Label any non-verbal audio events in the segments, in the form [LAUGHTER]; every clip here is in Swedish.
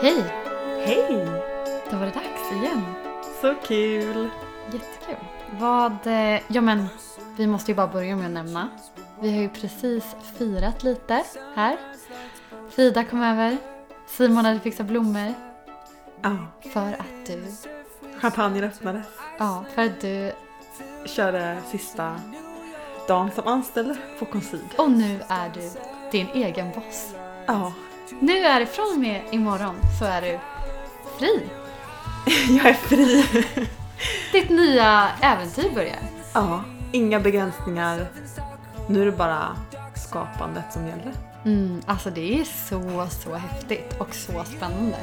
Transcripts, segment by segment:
Hej! Hej! Då var det dags igen. Så kul! Jättekul. Vad... eh, Ja men, vi måste ju bara börja med att nämna. Vi har ju precis firat lite här. Frida kom över. Simon hade fixat blommor. Ja, För att du... champagnen öppnades. Ja, för att du... Körde sista dagen som anställd på Consid. Och nu är du din egen boss. Ja, Nu är det från och med imorgon så är du fri. [LAUGHS] jag är fri. Ditt nya äventyr börjar. Ja, inga begränsningar. Nu är det bara skapandet som gäller. Mm, alltså det är så, så häftigt och så spännande.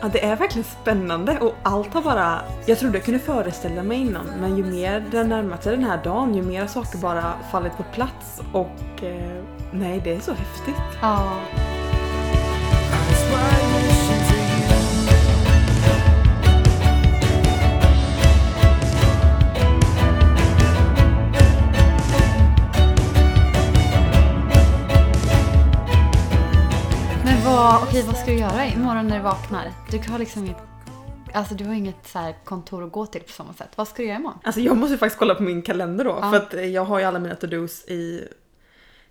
Ja, det är verkligen spännande och allt har bara... Jag trodde jag kunde föreställa mig innan men ju mer det närmat sig den här dagen ju mer saker bara fallit på plats och eh, nej, det är så häftigt. Ja, Okej, vad ska du göra imorgon när du vaknar? Du har liksom inget, alltså du har inget så här kontor att gå till på samma sätt. Vad ska du göra imorgon? Alltså jag måste ju faktiskt kolla på min kalender då Ja. för att eh, jag har ju alla mina to-dos i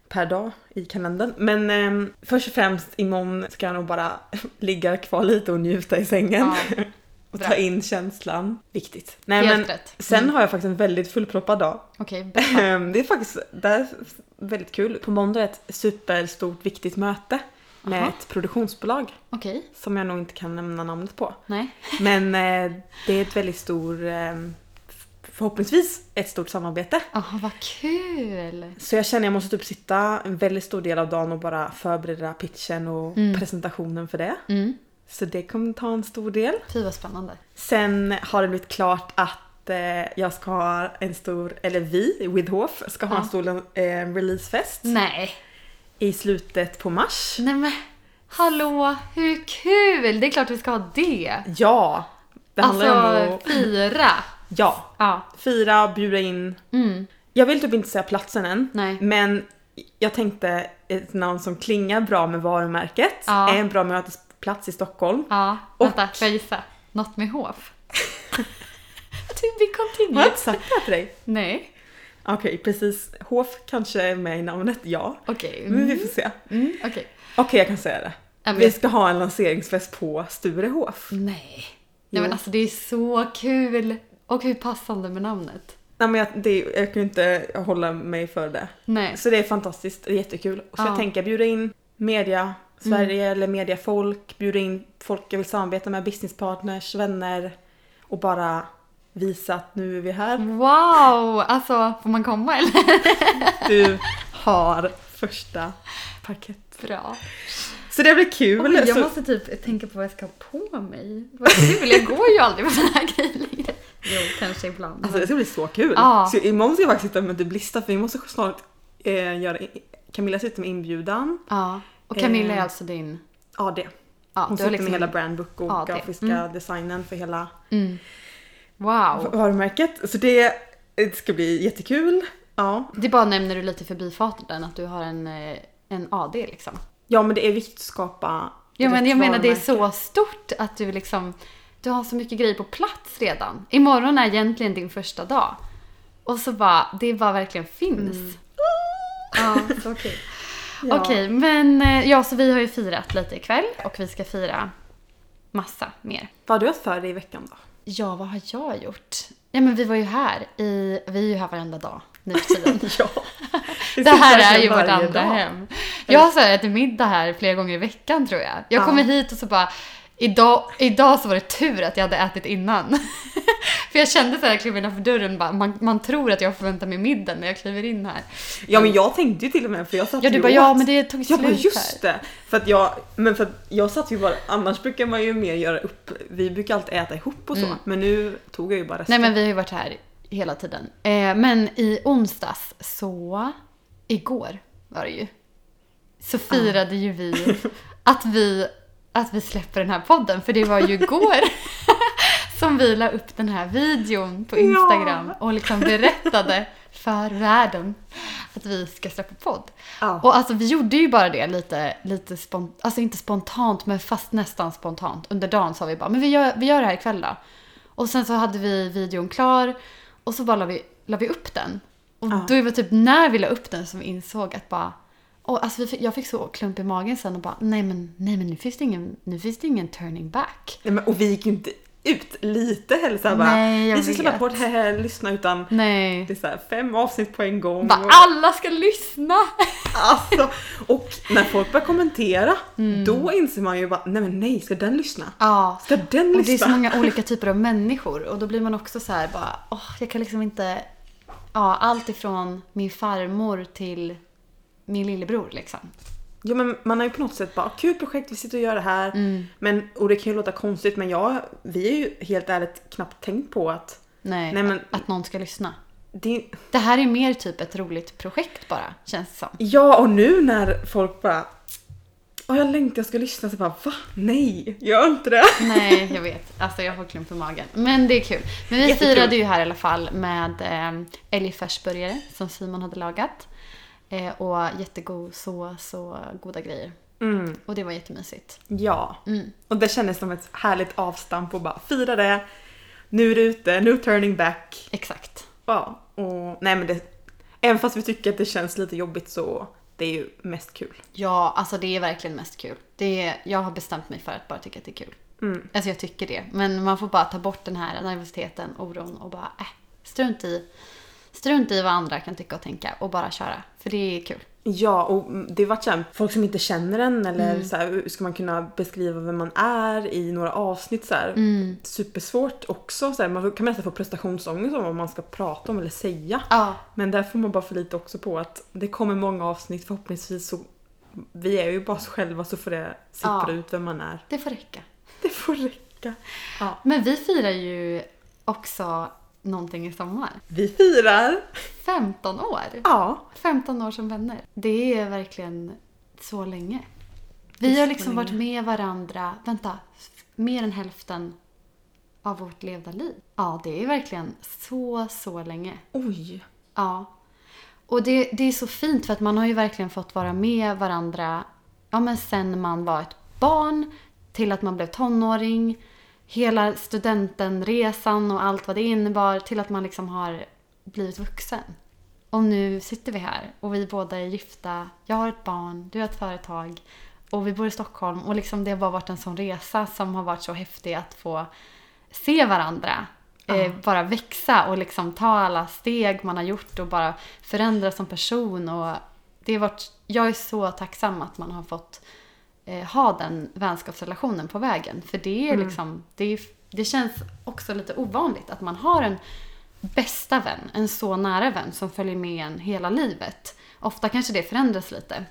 per dag i kalendern. Men eh, först och främst imorgon ska jag nog bara [LAUGHS] ligga kvar lite och njuta i sängen. Ja, och [LAUGHS] ta in känslan. Viktigt. Nej Helt men rätt. sen Mm. har jag faktiskt en väldigt fullproppad dag. Okej, [LAUGHS] berätta. Ehm, Det är faktiskt det är väldigt kul. På måndag är ett superstort viktigt möte med Aha. ett produktionsbolag Okej, som jag nog inte kan nämna namnet på. nej. [LAUGHS] Men eh, det är ett väldigt stor, eh, förhoppningsvis ett stort samarbete. Jaha, vad kul! Så jag känner jag måste typ sitta en väldigt stor del av dagen och bara förbereda pitchen och Mm. presentationen för det. Mm. Så det kommer ta en stor del. Fy vad spännande. Sen har det blivit klart att eh, jag ska ha en stor, eller vi, Widhof, ska ha Ja. en stor eh, releasefest Nej, i slutet på mars. nej men hallå, hur kul! Det är klart vi ska ha det! Ja! Det handlar Alltså, om att fira! [LAUGHS] ja, Ja. fira, bjuda in. Mm. Jag vill typ inte säga platsen än, Nej. men jag tänkte ett namn som klingar bra med varumärket, Ja. är en bra mötesplats i Stockholm. Ja, Och- vänta, får jag gissa? Något med hof? to be Har jag continued. inte sagt det här till dig? Nej. Okej, precis. Hof kanske är med i namnet, ja. Okej. Men vi Mm. får se. Mm, Okej. Okej, jag kan säga det. Men Vi jag- ska ha en lanseringsfest på Sturehof. Nej. Nej men alltså det är så kul! Och hur passande med namnet. Nej men jag, det, jag kan ju inte hålla mig för det. Nej. Så det är fantastiskt, det är jättekul. Så Ja. Mm. jag tänker bjuda in media, Sverige eller mediafolk, bjuda in folk jag vill samarbeta med, businesspartners, vänner och bara visa att nu är vi här. Wow! Alltså, får man komma eller? Du har första parkett. Bra. Så det blir kul. Oj, jag så, måste typ tänka på vad jag ska ha på mig. Vad kul, jag går ju aldrig med såna här grejer längre. Jo, kanske ibland. Alltså det ska bli så kul. Så imorgon ska jag faktiskt sitta med typ lista för vi måste snart eh, göra, Camilla sitter med inbjudan. ja. Och Camilla är Eh, alltså din... Ja det. Hon sitter med hela brandbook och grafiska Mm. designen för hela Mm. Wow. varumärket. Så det, det ska bli jättekul. Ja. Det bara nämner du lite förbifarten att du har en, eh, en AD liksom. ja men det är viktigt att skapa Ja men jag menar det är så stort att du liksom, du har så mycket grejer på plats redan. Imorgon är egentligen din första dag. Och så bara, det bara verkligen finns. [LAUGHS] Ja, så kul. Ja. Okej, men eh, ja så vi har ju firat lite ikväll och vi ska fira massa mer. Vad har du haft för dig i veckan då? Ja, vad har jag gjort? Ja men vi var ju här i, vi är ju här varenda dag nu för tiden. [LAUGHS] ja. Det här är ju vårt andra dag. hem. Jag har ätit middag här flera gånger i veckan tror jag. Jag Ja. kommer hit och så bara, idag, idag så var det tur att jag hade ätit innan. [LAUGHS] för jag kände så här, jag klev innanför dörren, bara, man, man tror att jag förväntar mig middag när jag kliver in här. Ja men jag tänkte ju till och med för jag satt Ja du ju bara, åt. ja men det tog Jag slut bara just här. det! För att jag, men för att jag satt ju bara, annars brukar man ju mer göra upp, vi brukar alltid äta ihop och så. Mm. Men nu tog jag ju bara resten. Nej men vi har ju varit här hela tiden. Eh, men i onsdags så, igår var det ju, så firade ju vi att vi, att vi släpper den här podden. För det var ju igår [LAUGHS] som vi la upp den här videon på Ja. Instagram och liksom berättade för världen att vi ska släppa podd. Ja. Och alltså vi gjorde ju bara det lite, lite spontant, alltså inte spontant men fast nästan spontant. Under dagen sa vi bara, men vi gör, vi gör det här ikväll då. Och sen så hade vi videon klar och så bara la vi, la vi upp den. Och Ja. då var det typ när vi la upp den som vi insåg att bara, och alltså jag fick så klump i magen sen och bara, nej men, nej men nu finns det ingen, nu finns det ingen turning back. Nej, men, och vi gick ju inte ut lite heller såhär bara, vi ska släppa på det här, lyssna utan Nej. det är såhär fem avsnitt på en gång. Bara, och- alla ska lyssna! Alltså, och när folk börjar kommentera, Mm. då inser man ju bara, nej men nej, ska den lyssna? Ja, Ska den Och det är så lyssna? många olika typer av människor och då blir man också så här bara, åh, jag kan liksom inte, ja, allt ifrån min farmor till min lillebror liksom. Ja men man har ju på något sätt bara, kul projekt, vi sitter och gör det här. Mm. Men, och det kan ju låta konstigt men jag, vi är ju helt ärligt knappt tänkt på att Nej, Nej, men- att någon ska lyssna. det, Det här är mer typ ett roligt projekt bara, känns det som. Ja och nu när folk bara Åh jag längtar jag ska lyssna så bara va? Nej, gör inte det. [LAUGHS] Nej, jag vet. Alltså jag får klump i magen. Men det är kul. Men vi Jättekul. firade ju här i alla fall med eh, älgfärsburgare som Simon hade lagat. Eh, och jättegod sås och goda grejer. Mm, Och det var jättemysigt. ja. Mm. Och det kändes som ett härligt avstamp och bara fira det. Nu är det ute, no turning back. Exakt. Ja, och nej men det Även fast vi tycker att det känns lite jobbigt så det är ju mest kul. Ja, alltså det är verkligen mest kul. Det är, jag har bestämt mig för att bara tycka att det är kul. Mm. Alltså jag tycker det. Men man får bara ta bort den här nervositeten, oron och bara äh, strunt i, strunt i vad andra kan tycka och tänka och bara köra. För det är kul. Ja, och det har varit såhär, folk som inte känner en eller Mm. så här, ska man kunna beskriva vem man är i några avsnitt så här. Mm. Supersvårt också. Så här, man kan nästan få prestationsångest om vad man ska prata om eller säga. Ja, Men där får man bara förlita också på att det kommer många avsnitt förhoppningsvis så vi är ju bara oss själva så får det sippra Ja. ut vem man är. det får räcka. Det får räcka. Ja. Men vi firar ju också någonting i sommar. Vi firar! 15 år! Ja. 15 år som vänner. Det är verkligen så länge. Vi har liksom varit med varandra, vänta, mer än hälften av vårt levda liv. Ja, det är verkligen så, så länge. Oj. Ja. Och det, det är så fint för att man har ju verkligen fått vara med varandra ja, men sen man var ett barn till att man blev tonåring. Hela studentenresan och allt vad det innebar till att man liksom har blivit vuxen. Och nu sitter vi här och vi båda är gifta. Jag har ett barn, du har ett företag och vi bor i Stockholm. Och liksom det har bara varit en sån resa som har varit så häftig att få se varandra. Eh, bara växa och liksom ta alla steg man har gjort och bara förändras som person. Och det har varit, jag är så tacksam att man har fått eh, ha den vänskapsrelationen på vägen. För det är liksom, det, är, det känns också lite ovanligt att man har en bästa vän, en så nära vän som följer med en hela livet. Ofta kanske det förändras lite,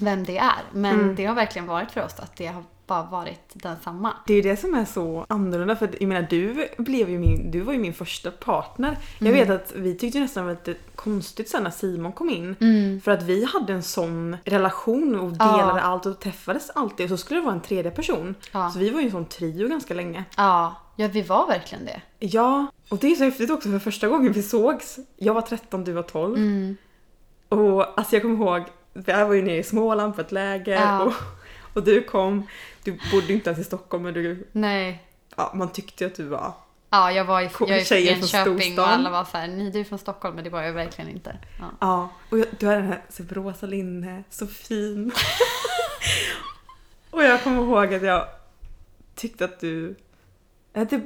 vem det är. Men det har verkligen varit för oss att det har bara varit densamma. Det är ju det som är så annorlunda för jag menar du blev ju min, du var ju min första partner. Jag vet att vi tyckte nästan det var lite konstigt sen när Simon kom in. För att vi hade en sån relation och Ja. delade allt och träffades alltid och så skulle det vara en tredje person. Ja. Så vi var ju en sån trio ganska länge. Ja, ja vi var verkligen det. Ja, och det är så häftigt också för första gången vi sågs, jag var 13, du var 12. Mm. Och alltså jag kommer ihåg, jag var ju nere i Småland på ett läger Ja. och, och du kom, du bodde inte ens i Stockholm men du, Nej. ja, man tyckte ju att du var Ja, jag var i, jag är från Enköping och alla var så här, ni du är från Stockholm men det var jag verkligen inte. Ja. Ja, och jag, du hade den här så rosa linne, så fin. [LAUGHS] och jag kommer ihåg att jag tyckte att du...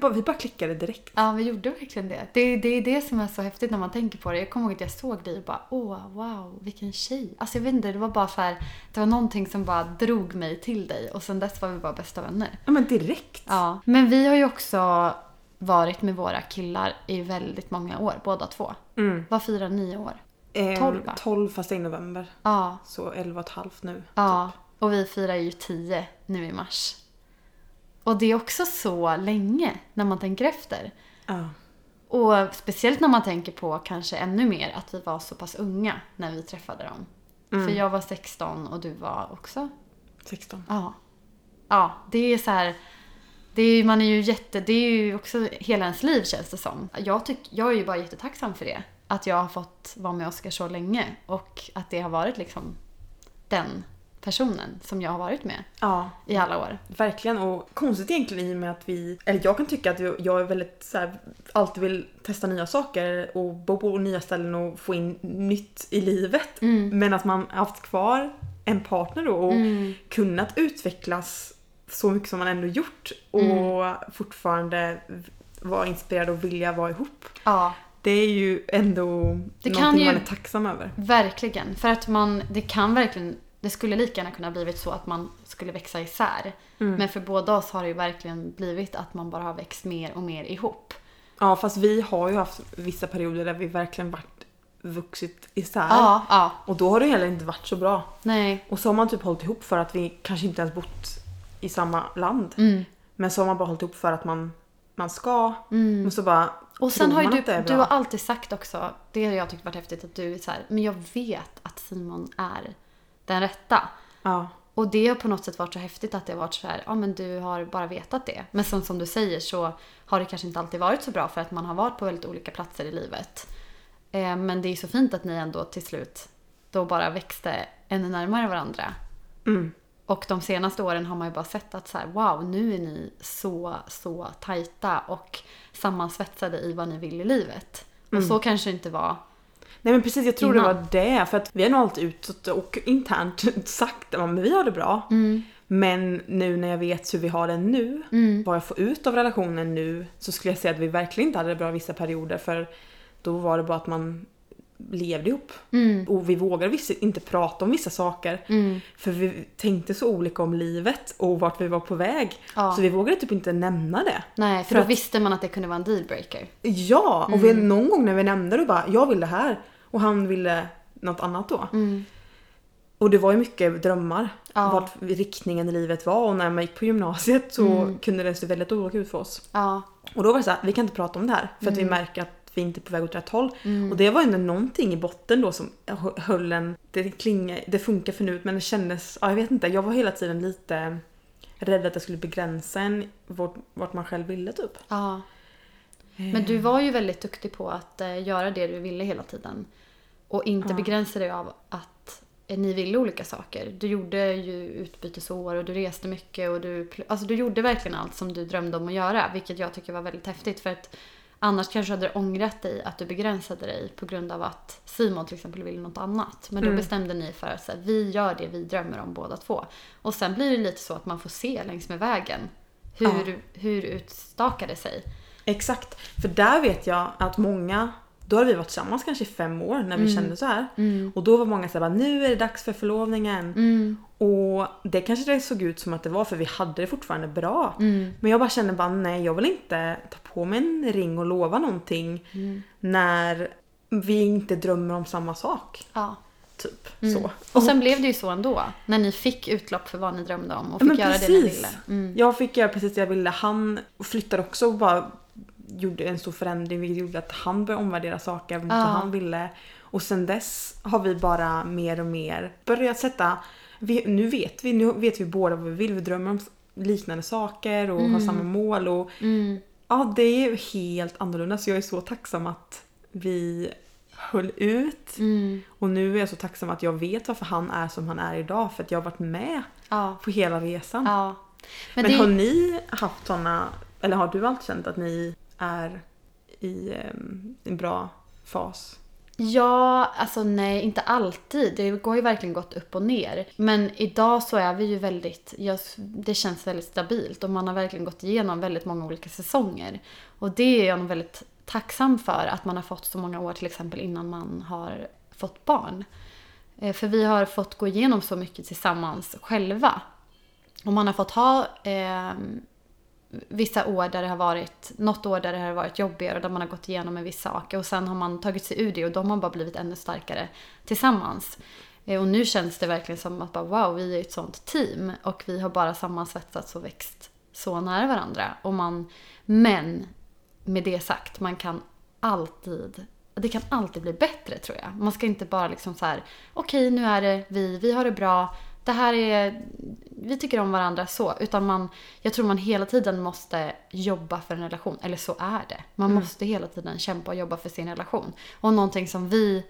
bara, vi bara klickade direkt. Ja, vi gjorde verkligen det. det. Det är det som är så häftigt när man tänker på det. Jag kommer ihåg att jag såg dig och bara åh, wow, vilken tjej. Alltså jag vet inte, det var bara så här, det var någonting som bara drog mig till dig och sen dess var vi bara bästa vänner. Ja men direkt. Ja. Men vi har ju också varit med våra killar i väldigt många år, båda två. Mm. Vad firar ni år? Eh, 12, va? 12 fast i november. Ja, Så 11 och ett halvt nu. ja. Och vi firar ju 10 nu i mars. Och det är också så länge när man tänker efter. Ja. Och speciellt när man tänker på kanske ännu mer att vi var så pass unga när vi träffade dem. För jag var 16 och du var också? 16. Ja. Ja, det är så här. Det är, man är ju jätte, det är ju också hela ens liv känns det som. Jag, tyck, jag är ju bara jättetacksam för det. Att jag har fått vara med Oskar så länge och att det har varit liksom den personen som jag har varit med Ja, i alla år. verkligen. Och konstigt egentligen i och med att vi... Eller jag kan tycka att jag är väldigt så här, alltid vill testa nya saker och bo på nya ställen och få in nytt i livet. Men att man haft kvar en partner då och kunnat utvecklas så mycket som man ändå gjort och fortfarande vara inspirerad och vilja vara ihop. Ja, Det är ju ändå Det någonting ju- man är tacksam över. verkligen. För att man, det kan verkligen, det skulle lika gärna kunna blivit så att man skulle växa isär. Men för båda oss har det ju verkligen blivit att man bara har växt mer och mer ihop. Ja fast vi har ju haft vissa perioder där vi verkligen varit vuxit isär. Ja, ja. Och då har det heller inte varit så bra. Nej. Och så har man typ hållit ihop för att vi kanske inte ens bott i samma land. Mm. Men så har man bara hållit ihop för att man, man ska. Och så bara Och sen har ju du, du har alltid sagt också, det har jag tyckt varit häftigt, att du är så här, men jag vet att Simon är den rätta. Ja. Och det har på något sätt varit så häftigt att det har varit så här, ja men du har bara vetat det. Men som, som du säger så har det kanske inte alltid varit så bra för att man har varit på väldigt olika platser i livet. Eh, men det är så fint att ni ändå till slut då bara växte ännu närmare varandra. Mm. Och de senaste åren har man ju bara sett att så här, wow, nu är ni så, så tajta och sammansvetsade i vad ni vill i livet. Och så kanske det inte var. Nej men precis, jag tror Innan. det var det. För att vi har nog alltid utåt och internt [LAUGHS] sagt att vi har det bra. Mm. Men nu när jag vet hur vi har det nu, vad jag får ut av relationen nu, så skulle jag säga att vi verkligen inte hade det bra vissa perioder. För då var det bara att man levde ihop. Mm. Och vi vågade vissa, inte prata om vissa saker. För vi tänkte så olika om livet och vart vi var på väg. Ja. Så vi vågade typ inte nämna det. Nej, för, För då att- visste man att det kunde vara en dealbreaker. Ja, och vi, någon gång när vi nämnde det bara jag vill det här och han ville något annat då. Och det var ju mycket drömmar. Ja. Vart riktningen i livet var och när man gick på gymnasiet så kunde det se väldigt olika ut för oss. Ja. Och då var det så här, vi kan inte prata om det här för att vi märker att vi inte är på väg åt rätt håll. Och det var ändå någonting i botten då som höll en, det klingar, det funkar för nu men det kändes, ja jag vet inte, jag var hela tiden lite rädd att det skulle begränsa en vart, vart man själv ville typ. Ja. Men du var ju väldigt duktig på att eh, göra det du ville hela tiden. Och inte begränsa dig av att eh, ni ville olika saker. Du gjorde ju utbytesår och du reste mycket och du, alltså du gjorde verkligen allt som du drömde om att göra. Vilket jag tycker var väldigt häftigt för att annars kanske du hade ångrat dig att du begränsade dig på grund av att Simon till exempel ville något annat. Men då bestämde ni för att här, vi gör det vi drömmer om båda två. Och sen blir det lite så att man får se längs med vägen hur, hur utstakar det sig. Exakt, för där vet jag att många, då hade vi varit tillsammans kanske i fem år när vi kände så här. Och då var många såhär, nu är det dags för förlovningen. Och det kanske det såg ut som att det var för vi hade det fortfarande bra. Men jag bara kände bara nej jag vill inte ta på mig en ring och lova någonting när vi inte drömmer om samma sak. Ja. Typ Mm. så. Och sen blev det ju så ändå. När ni fick utlopp för vad ni drömde om och fick göra det ni ville. Mm. Jag fick göra precis det jag ville. Han flyttade också och bara gjorde en stor förändring vilket gjorde att han började omvärdera saker mot Ja. vad han ville. Och sen dess har vi bara mer och mer börjat sätta, vi, nu vet vi, nu vet vi båda vad vi vill, vi drömmer om liknande saker och har samma mål och Mm. ja det är helt annorlunda så jag är så tacksam att vi höll ut Mm. och nu är jag så tacksam att jag vet varför han är som han är idag för att jag har varit med Ja. på hela resan. ja. Men, Men det, har ni haft såna, eller har du alltid känt att ni är i en bra fas? Ja, alltså nej, inte alltid. Det går ju verkligen gått upp och ner. Men idag så är vi ju väldigt, ja, det känns väldigt stabilt och man har verkligen gått igenom väldigt många olika säsonger. Och det är jag nog väldigt tacksam för att man har fått så många år till exempel innan man har fått barn. Eh, för vi har fått gå igenom så mycket tillsammans själva. Och man har fått ha eh, vissa år där det har varit, något år där det har varit jobbigare och där man har gått igenom en viss sak och sen har man tagit sig ur det och de har bara blivit ännu starkare tillsammans. Eh, och nu känns det verkligen som att bara, wow, vi är ett sånt team och vi har bara sammansvetsats och växt så nära varandra. Och man, men med det sagt, man kan alltid det kan alltid bli bättre tror jag. Man ska inte bara liksom så här, okej nu är det vi, vi har det bra, det här är, vi tycker om varandra så. Utan man, jag tror man hela tiden måste jobba för en relation. Eller så är det. Man måste hela tiden kämpa och jobba för sin relation. Och någonting som vi,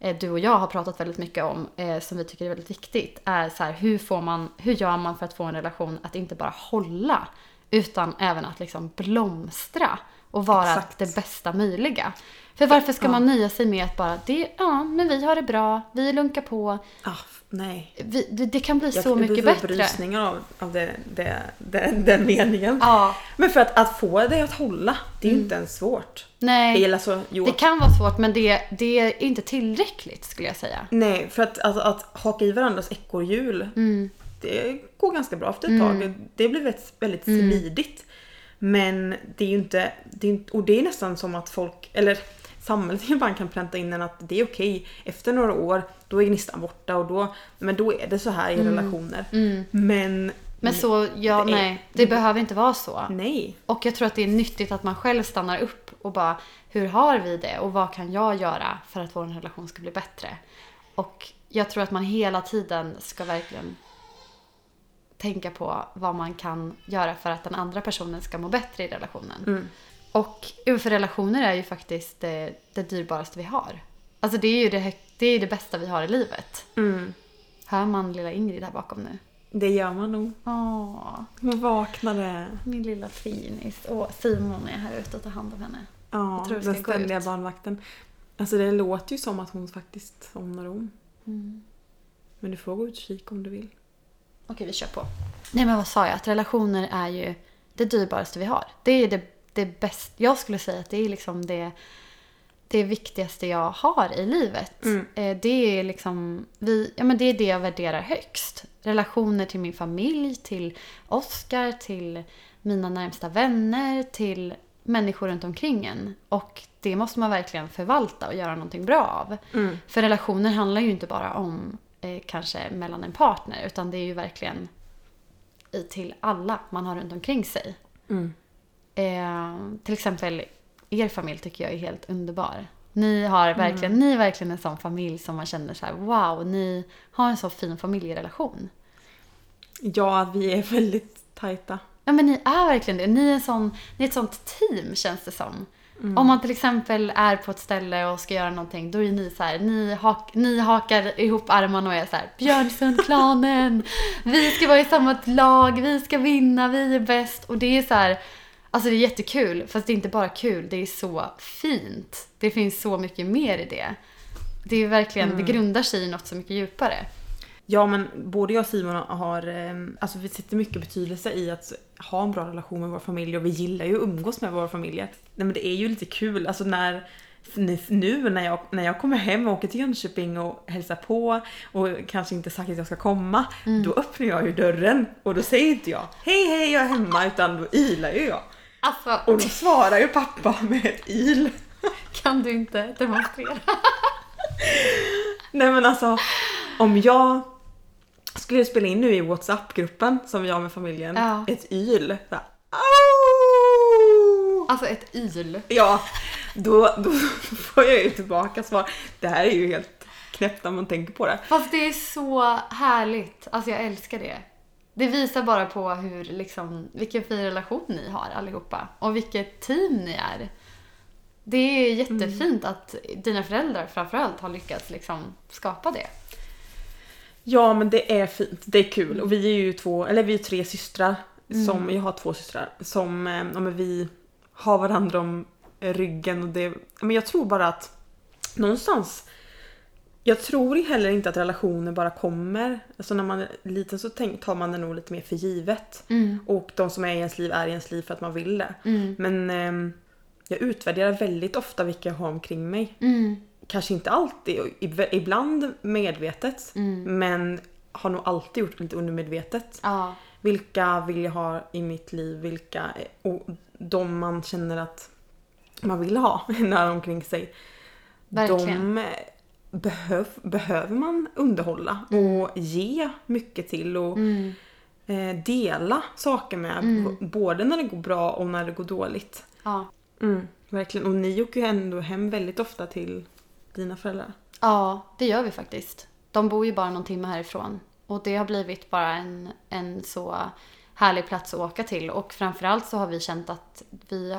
eh, du och jag har pratat väldigt mycket om, eh, som vi tycker är väldigt viktigt, är så här, hur, får man, hur gör man för att få en relation att inte bara hålla, utan även att liksom blomstra och vara Exakt. det bästa möjliga. För varför ska Ja. man nöja sig med att bara, det, ja, men vi har det bra, vi lunkar på, Ah, nej. vi, det, det kan bli Jag så mycket bättre. rysningar av, av det, det, den, den meningen. Ja, Men för att, att få det att hålla, det är ju inte ens svårt. nej. Eller alltså, jo, Det kan vara svårt men det, det är inte tillräckligt skulle jag säga. Nej, för att, alltså, att haka i varandras ekorrhjul, Mm. det går ganska bra efter ett tag. Det blir väldigt, väldigt Mm. smidigt. Men det är ju inte, det är och det är nästan som att folk, eller samhället [LAUGHS] ibland kan pränta in en att det är okej efter några år, då är gnistan borta och då, men då är det så här i relationer. Men, Mm. Men så, ja Det är- nej. Det behöver inte vara så. nej. Och jag tror att det är nyttigt att man själv stannar upp och bara, hur har vi det och vad kan jag göra för att vår relation ska bli bättre? Och jag tror att man hela tiden ska verkligen tänka på vad man kan göra för att den andra personen ska må bättre i relationen. Mm. Och för relationer är ju faktiskt det, det dyrbaraste vi har. Alltså det är ju det, det, är det bästa vi har i livet. Mm. Hör man lilla Ingrid här bakom nu? Det gör man nog. Åh, Hon vaknade. min lilla finis. Åh, Simon är här ute och tar hand om henne. Ja, den ständiga barnvakten. Alltså det låter ju som att hon faktiskt somnar om. Mm. Men du får gå ut och kika om du vill. Okej, vi kör på. Nej, men vad sa jag? Att relationer är ju det dyrbaraste vi har. Det är det, det bästa. Jag skulle säga att det är liksom det, det viktigaste jag har i livet. Mm. Eh, Det är liksom, vi, ja, men det är det jag värderar högst. Relationer till min familj, till Oscar, till mina närmsta vänner, till människor runt omkring en. Och det måste man verkligen förvalta och göra någonting bra av. Mm. För relationer handlar ju inte bara om eh, kanske mellan en partner utan det är ju verkligen i, till alla man har runt omkring sig. Mm. Eh, till exempel er familj tycker jag är helt underbar. Ni, har verkligen, ni är verkligen en sån familj som man känner så här: wow, ni har en så fin familjerelation. Ja, vi är väldigt tajta. Ja men ni är verkligen det. Ni är, en sån, ni är ett sånt team känns det som. Mm. Om man till exempel är på ett ställe och ska göra någonting, då är ni så här, ni, hak, ni hakar ihop armarna och är så här, Björnsundklanen, vi ska vara i samma lag, vi ska vinna, vi är bäst. Och det är så här, alltså det är jättekul, fast det är inte bara kul, det är så fint. Det finns så mycket mer i det. Det är verkligen, Mm. det grundar sig i något så mycket djupare. Ja, men både jag och Simon har, eh, alltså vi sätter mycket betydelse i att ha en bra relation med vår familj och vi gillar ju att umgås med våra familjer. Nej men det är ju lite kul, alltså när nu när jag, när jag kommer hem och åker till Jönköping och hälsar på och kanske inte sagt att jag ska komma, då öppnar jag ju dörren och då säger inte jag hej hej jag är hemma utan då ilar ju jag. Alltså, Och då svarar ju pappa med ett il. kan du inte demonstrera? Nej men alltså, om jag skulle spela in nu i WhatsApp-gruppen som vi har med familjen, Ja. ett yl. Så här, "Au!" Alltså ett yl. Ja, då, då får jag ju tillbaka svar. Det här är ju helt knäppt när man tänker på det. Fast det är så härligt. Alltså jag älskar det. Det visar bara på hur, liksom, vilken fin relation ni har allihopa. Och vilket team ni är. Det är jättefint att dina föräldrar framförallt har lyckats liksom skapa det. Ja men det är fint, det är kul. Och vi är ju två, eller vi är tre systrar. Som, jag har två systrar. Som, eh, ja, men vi har varandra om ryggen och det, men jag tror bara att någonstans jag tror heller inte att relationer bara kommer. Alltså när man är liten så tar man det nog lite mer för givet. Och de som är i ens liv är i ens liv för att man vill det. Men ehm, jag utvärderar väldigt ofta vilka jag har omkring mig. Mm. Kanske inte alltid, ibland medvetet. Men har nog alltid gjort lite undermedvetet. Ja. Vilka vill jag ha i mitt liv? Vilka, och de man känner att man vill ha [LAUGHS] nära omkring sig. Verkligen. De behöv, behöver man underhålla och ge mycket till och Mm. eh, dela saker med. b- Både när det går bra och när det går dåligt. Ja. Mm, verkligen. Och ni åker ju ändå hem väldigt ofta till dina föräldrar. ja, det gör vi faktiskt. De bor ju bara någon timme härifrån. Och det har blivit bara en, en så härlig plats att åka till. Och framförallt så har vi känt att vi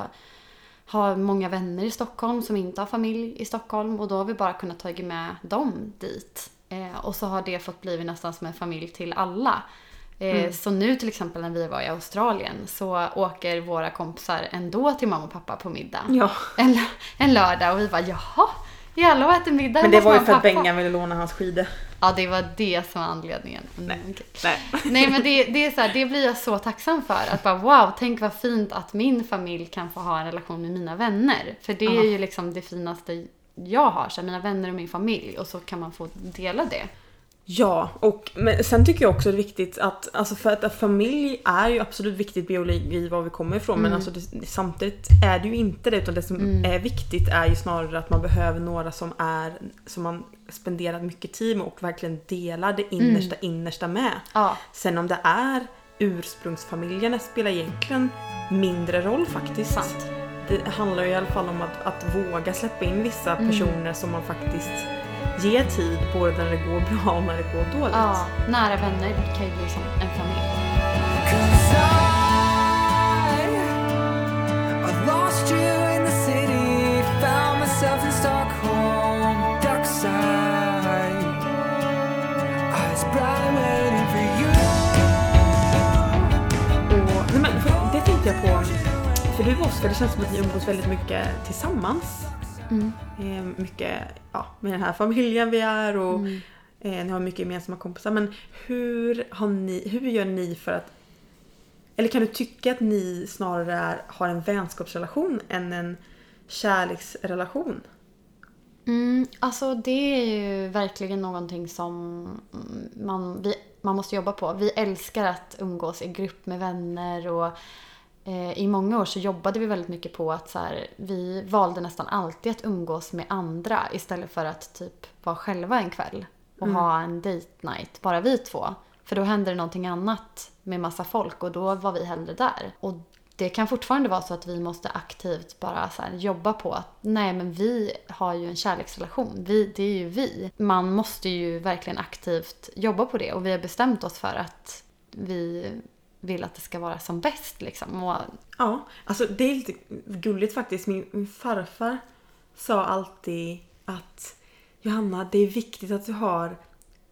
har många vänner i Stockholm som inte har familj i Stockholm. Och då har vi bara kunnat ta med dem dit. Eh, och så har det fått bli nästan som en familj till alla. Eh, Så nu till exempel när vi var i Australien så åker våra kompisar ändå till mamma och pappa på middag. Ja. [LAUGHS] En, en lördag och vi bara jaha, vi alla äter middag Men det var ju för att pappa." Bengan ville låna hans skidor. Ja, det var det som var anledningen. Mm, Nej. okej. Nej. Nej, men det, det är så här, det blir jag så tacksam för. Att bara wow, tänk vad fint att min familj kan få ha en relation med mina vänner. För det är Ja. ju liksom det finaste jag har, så här, mina vänner och min familj. Och så kan man få dela det. Ja, och men sen tycker jag också det är viktigt att, alltså för att, att familj är ju absolut viktigt biologi var vi kommer ifrån men alltså det, samtidigt är det ju inte det utan det som är viktigt är ju snarare att man behöver några som är som man spenderar mycket tid med och verkligen delar det innersta innersta med. Ja, Sen om det är ursprungsfamiljen spelar egentligen mindre roll faktiskt. sant. Det handlar ju i alla fall om att, att våga släppa in vissa Mm. personer som man faktiskt ger tid både när det går bra och när det går dåligt. Ja, nära vänner kan ju bli som en familj. Och, nej men, det tänkte jag på, för du och Oskar, det känns som att ni umgås väldigt mycket tillsammans. Mm. Eh, mycket ja, med den här familjen vi är och Mm. eh, ni har mycket gemensamma kompisar. Men hur, har ni, hur gör ni för att... Eller kan du tycka att ni snarare är, har en vänskapsrelation än en kärleksrelation? Mm, alltså det är ju verkligen någonting som man, vi, man måste jobba på. Vi älskar att umgås i grupp med vänner och i många år så jobbade vi väldigt mycket på att så här, vi valde nästan alltid att umgås med andra istället för att typ vara själva en kväll och ha en date night, bara vi två. För då hände det någonting annat med massa folk och då var vi hellre där. Och det kan fortfarande vara så att vi måste aktivt bara så här jobba på att nej men vi har ju en kärleksrelation. Vi, det är ju vi. Man måste ju verkligen aktivt jobba på det och vi har bestämt oss för att vi vill att det ska vara som bäst liksom. Och, Ja, alltså det är lite gulligt faktiskt. Min, min farfar sa alltid att Johanna, det är viktigt att du har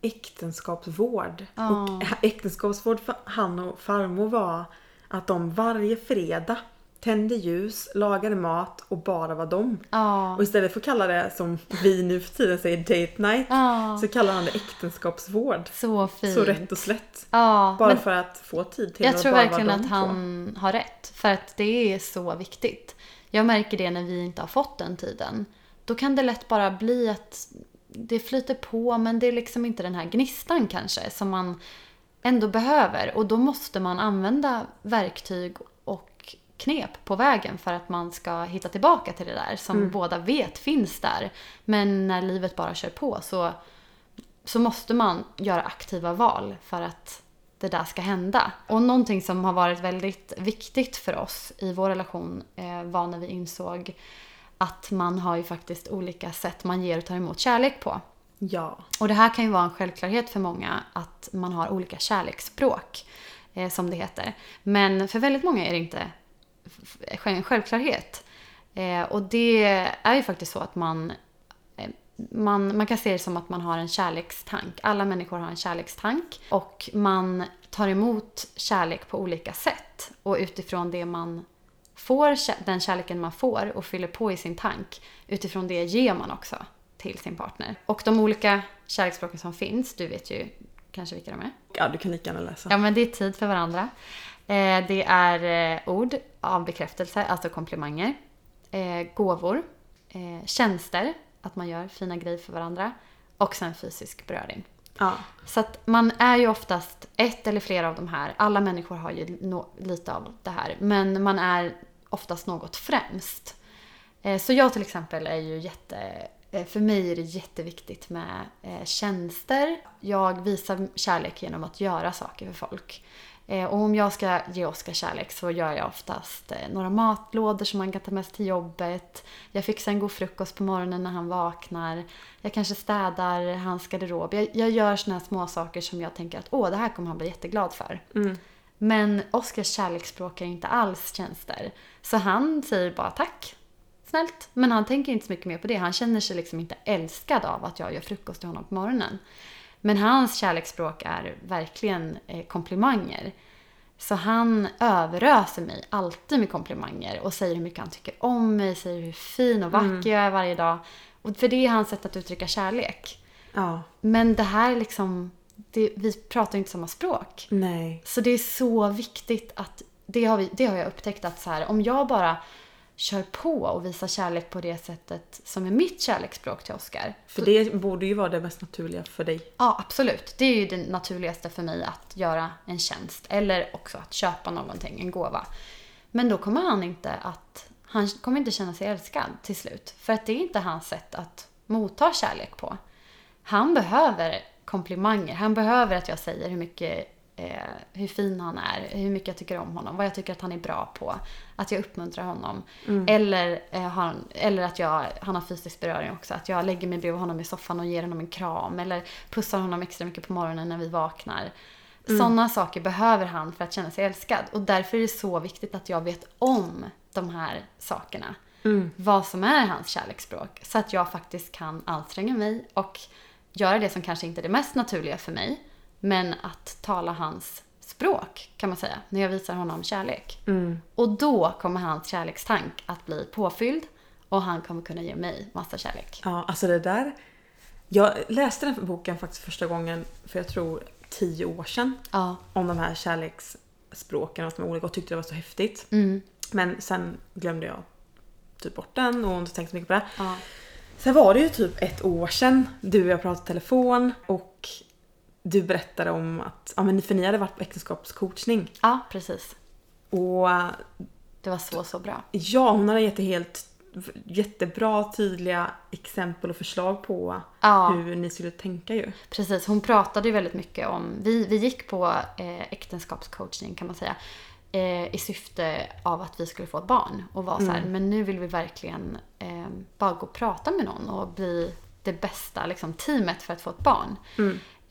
äktenskapsvård. Ja. Och äktenskapsvård för han och farmor var att de varje fredag tände ljus, lagade mat och bara var dem. ja. Och istället för att kalla det som vi nu för tiden säger date night Ja. så kallar han det äktenskapsvård. Så fint. Så rätt och slätt. Ja, Bara men för att få tid till jag att tror bara verkligen vara de att två. han har rätt. För att det är så viktigt. Jag märker det när vi inte har fått den tiden. Då kan det lätt bara bli att det flyter på men det är liksom inte den här gnistan kanske som man ändå behöver. Och då måste man använda verktyg knep på vägen för att man ska hitta tillbaka till det där som båda vet finns där. Men när livet bara kör på så, så måste man göra aktiva val för att det där ska hända. Och någonting som har varit väldigt viktigt för oss i vår relation eh, var när vi insåg att man har ju faktiskt olika sätt man ger och tar emot kärlek på. Ja. Och det här kan ju vara en självklarhet för många att man har olika kärleksspråk, eh, som det heter. Men för väldigt många är det inte en självklarhet. Eh, och det är ju faktiskt så att man, eh, man, man kan se det som att man har en kärlekstank. Alla människor har en kärlekstank och man tar emot kärlek på olika sätt. Och utifrån det man får, den kärleken man får och fyller på i sin tank, utifrån det ger man också till sin partner. Och de olika kärleksspråken som finns, du vet ju kanske vilka de är. ja, du kan lika gärna läsa. Ja, men det är tid för varandra. Eh, det är eh, ord av bekräftelse, alltså komplimanger. Eh, gåvor. Eh, tjänster, att man gör fina grejer för varandra. Och sen fysisk beröring. Ja. Så att man är ju oftast ett eller flera av de här. Alla människor har ju no- lite av det här. Men man är oftast något främst. Så jag till exempel är ju jätte... För mig är det jätteviktigt med tjänster. Jag visar kärlek genom att göra saker för folk. Eh, och om jag ska ge Oskar kärlek så gör jag oftast eh, några matlådor som han kan ta med sig till jobbet. Jag fixar en god frukost på morgonen när han vaknar. Jag kanske städar hans garderob. Jag, jag gör såna här små saker som jag tänker att åh, det här kommer han bli jätteglad för. Mm. Men Oskars kärleksspråk är inte alls tjänster. Så han säger bara tack. Snällt. Men han tänker inte så mycket mer på det. Han känner sig liksom inte älskad av att jag gör frukost till honom på morgonen. Men hans kärleksspråk är verkligen eh, komplimanger. Så han överöser mig alltid med komplimanger och säger hur mycket han tycker om mig, säger hur fin och vacker jag är varje dag. Och för det är hans sätt att uttrycka kärlek. Ja. Men det här liksom, det, vi pratar inte samma språk. Nej. Så det är så viktigt att, det har, vi, det har jag upptäckt att så här, om jag bara kör på och visar kärlek på det sättet som är mitt kärleksspråk till Oscar. För det borde ju vara det mest naturliga för dig. Ja, absolut. Det är ju det naturligaste för mig att göra en tjänst. Eller också att köpa någonting, en gåva. Men då kommer han inte att, han kommer inte känna sig älskad till slut. För att det är inte hans sätt att motta kärlek på. Han behöver komplimanger. Han behöver att jag säger hur mycket eh, hur fin han är, hur mycket jag tycker om honom, vad jag tycker att han är bra på. Att jag uppmuntrar honom. Eller, eh, han, eller att jag, han har fysisk beröring också. Att jag lägger mig bredvid honom i soffan och ger honom en kram. Eller pussar honom extra mycket på morgonen när vi vaknar. Sådana saker behöver han för att känna sig älskad. Och därför är det så viktigt att jag vet om de här sakerna. Vad som är hans kärleksspråk. Så att jag faktiskt kan anstränga mig och göra det som kanske inte är det mest naturliga för mig. Men att tala hans språk kan man säga. När jag visar honom kärlek. Och då kommer hans kärlekstank att bli påfylld. Och han kommer kunna ge mig massa kärlek. Ja, alltså det där. Jag läste den boken faktiskt första gången för jag tror tio år sedan. Ja. Om de här kärleksspråken och är olika och tyckte det var så häftigt. Mm. Men sen glömde jag typ bort den och inte tänkt så mycket på det. Ja. Sen var det ju typ ett år sedan du och jag pratade i telefon och du berättade om att, ja men för ni hade varit på äktenskapscoachning. ja, precis. Och Det var så, så bra. ja, hon hade gett helt jättebra tydliga exempel och förslag på Ja. hur ni skulle tänka ju. Precis, hon pratade ju väldigt mycket om, vi, vi gick på eh, äktenskapscoachning kan man säga. Eh, I syfte av att vi skulle få ett barn. Och var så här, men nu vill vi verkligen eh, bara gå och prata med någon och bli det bästa liksom, teamet för att få ett barn.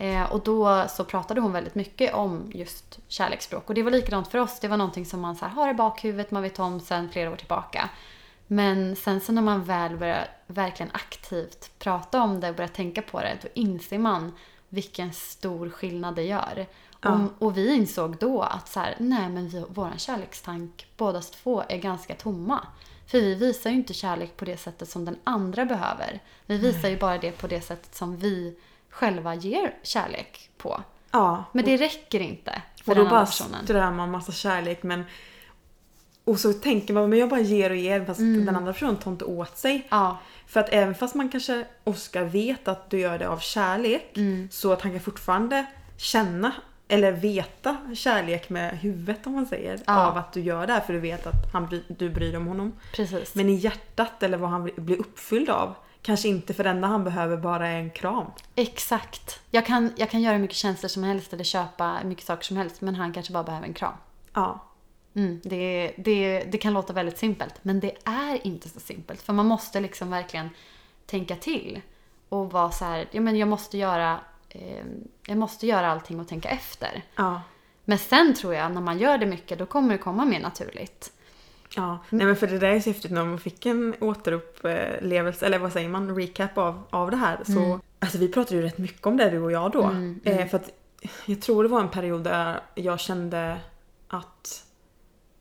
Eh, och då så pratade hon väldigt mycket om just kärleksspråk. Och det var likadant för oss. Det var någonting som man så här, har i bakhuvudet, man vet om sen flera år tillbaka. Men sen så när man väl börjar verkligen aktivt prata om det och börjar tänka på det, då inser man vilken stor skillnad det gör. Och, och vi insåg då att så här, nej men vi, våran kärlekstank båda två är ganska tomma. För vi visar ju inte kärlek på det sättet som den andra behöver. Vi visar ju bara det på det sättet som vi själva ger kärlek på. Ja, Men det räcker inte för och då den bara personen. strör man massa kärlek men och så tänker man men jag bara ger och ger fast den andra personen tar inte åt sig. Ja, För att även fast man kanske, Oskar vet att du gör det av kärlek så att han kan fortfarande känna eller veta kärlek med huvudet om man säger. Ja. Av att du gör det här för du vet att han, du bryr dig om honom. precis. Men i hjärtat eller vad han blir uppfylld av kanske inte för det enda han behöver bara är en kram. Exakt. Jag kan, jag kan göra hur mycket tjänster som helst eller köpa mycket saker som helst men han kanske bara behöver en kram. Ja. Mm, det, det, det kan låta väldigt simpelt men det är inte så simpelt för man måste liksom verkligen tänka till och vara så här, ja men jag måste göra eh, jag måste göra allting och tänka efter. Ja. Men sen tror jag när man gör det mycket då kommer det komma mer naturligt. Ja, nej men för det där är så häftigt när man fick en återupplevelse, eller vad säger man, recap av, av det här. Så, Alltså vi pratade ju rätt mycket om det du och jag då. Eh, för att jag tror det var en period där jag kände att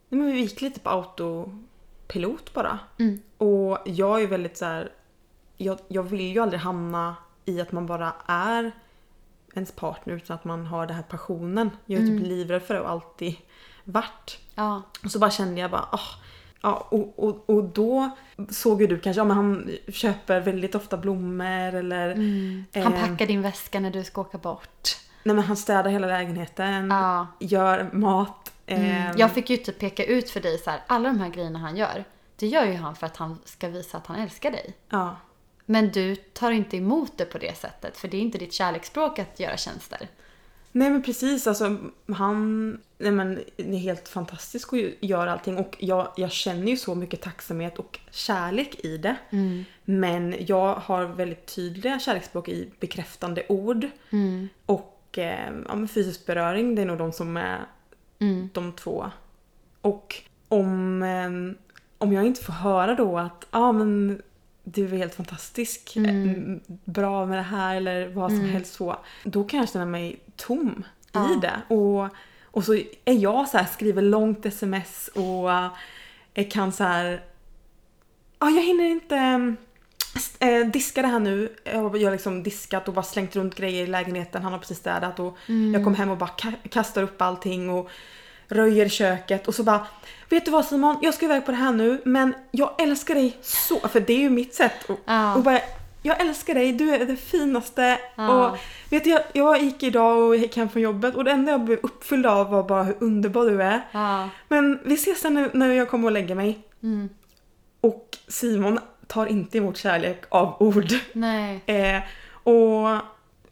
nej men vi gick lite på autopilot bara. Mm. Och jag är väldigt så här. Jag, jag vill ju aldrig hamna i att man bara är ens partner utan att man har den här passionen. Jag är typ livrädd för det och alltid varit. Ja, Och så bara kände jag bara, ah, ja, och, och, och då såg ju du kanske, ja men han köper väldigt ofta blommor eller han eh, packar din väska när du ska åka bort. nej men han städar hela lägenheten, Ja. gör mat. Eh, Jag fick ju typ peka ut för dig så här, alla de här grejerna han gör. Det gör ju han för att han ska visa att han älskar dig. ja, Men du tar inte emot det på det sättet för det är inte ditt kärleksspråk att göra tjänster. Nej men precis, alltså han nej, men, är helt fantastisk och gör allting och jag, jag känner ju så mycket tacksamhet och kärlek i det. Mm. Men jag har väldigt tydliga kärleksspråk i bekräftande ord Mm. och eh, ja, men fysisk beröring, det är nog de som är Mm. de två. Och om, eh, om jag inte får höra då att ah, men du är helt fantastisk, Mm. eh, bra med det här eller vad som Mm. helst så. Då kan jag känna mig tom Ja. i det. Och, och så är jag så här, skriver långt sms och eh, kan så här. Ja, jag hinner inte eh, diska det här nu. Jag har liksom diskat och bara slängt runt grejer i lägenheten. Han har precis städat och Mm. jag kom hem och bara ka- kastar upp allting och röjer köket och så bara Vet du vad Simon, jag ska iväg på det här nu men jag älskar dig så, för det är ju mitt sätt att Ja. och bara jag älskar dig, du är det finaste. Ja. Och vet du, jag, jag gick idag och gick hem från jobbet och det enda jag blev uppfylld av var bara hur underbar du är. Ja. Men vi ses sen nu när jag kommer och lägger mig. Mm. Och Simon tar inte emot kärlek av ord. Nej. [LAUGHS] Eh, och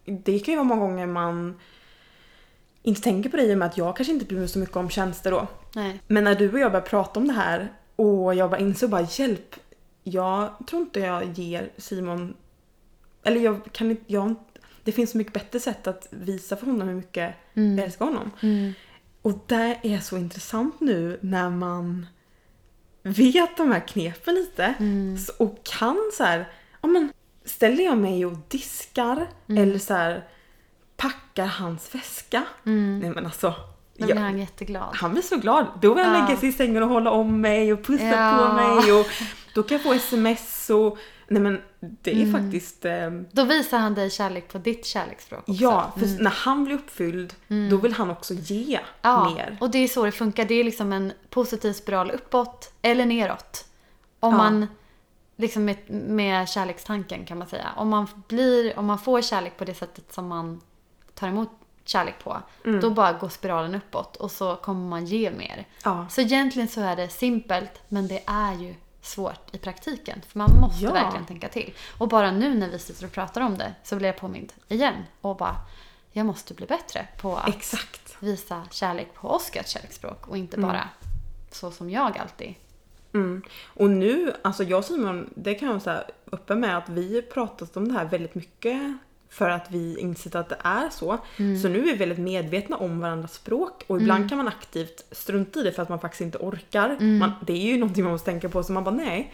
det kan ju vara många gånger man inte tänker på det i och med att jag kanske inte bryr mig så mycket om tjänster då. Nej. Men när du och jag började prata om det här och jag bara insåg bara hjälp. Jag tror inte jag ger Simon... Eller jag kan inte... Jag, det finns så mycket bättre sätt att visa för honom hur mycket Mm. jag älskar honom. Mm. Och det är så intressant nu när man vet de här knepen lite Mm. och kan så här, ja men ställer jag mig och diskar Mm. eller så här packar hans väska. Mm. Nej men alltså. Då jag- blir han jätteglad. han blir så glad. Då vill han Ja. lägga sig i sängen och hålla om mig och pussa Ja. på mig och då kan jag få sms och nej men det är Mm. faktiskt eh, Då visar han dig kärlek på ditt kärleksspråk också. Ja, för Mm. när han blir uppfylld då vill han också ge Ja, mer. och det är så det funkar. Det är liksom en positiv spiral uppåt eller neråt. Om Ja. man, liksom med, med kärlekstanken kan man säga. Om man, blir, om man får kärlek på det sättet som man tar emot kärlek på, Mm. då bara går spiralen uppåt och så kommer man ge mer. Ja. Så egentligen så är det simpelt, men det är ju svårt i praktiken. För man måste Ja. verkligen tänka till. Och bara nu när vi sitter och pratar om det så blir jag påmind igen. Och bara, jag måste bli bättre på att Exakt. visa kärlek på Oscars kärleksspråk och inte Mm. bara så som jag alltid. Mm. Och nu, alltså jag och Simon, det kan jag säga öppen med att vi pratat om det här väldigt mycket för att vi insett att det är så. Mm. Så nu är vi väldigt medvetna om varandras språk och ibland kan man aktivt strunta i det för att man faktiskt inte orkar. Mm. Man, det är ju någonting man måste tänka på så man bara nej,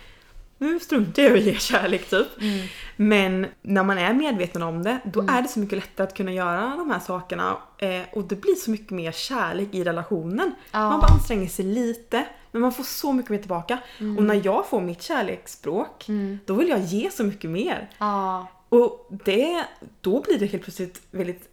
nu struntar jag i att ge kärlek typ. Mm. Men när man är medveten om det, då är det så mycket lättare att kunna göra de här sakerna. Eh, och det blir så mycket mer kärlek i relationen. Ja. Man bara anstränger sig lite, men man får så mycket mer tillbaka. Och när jag får mitt kärleksspråk, Mm. då vill jag ge så mycket mer. Ja, Och det, då blir det helt plötsligt väldigt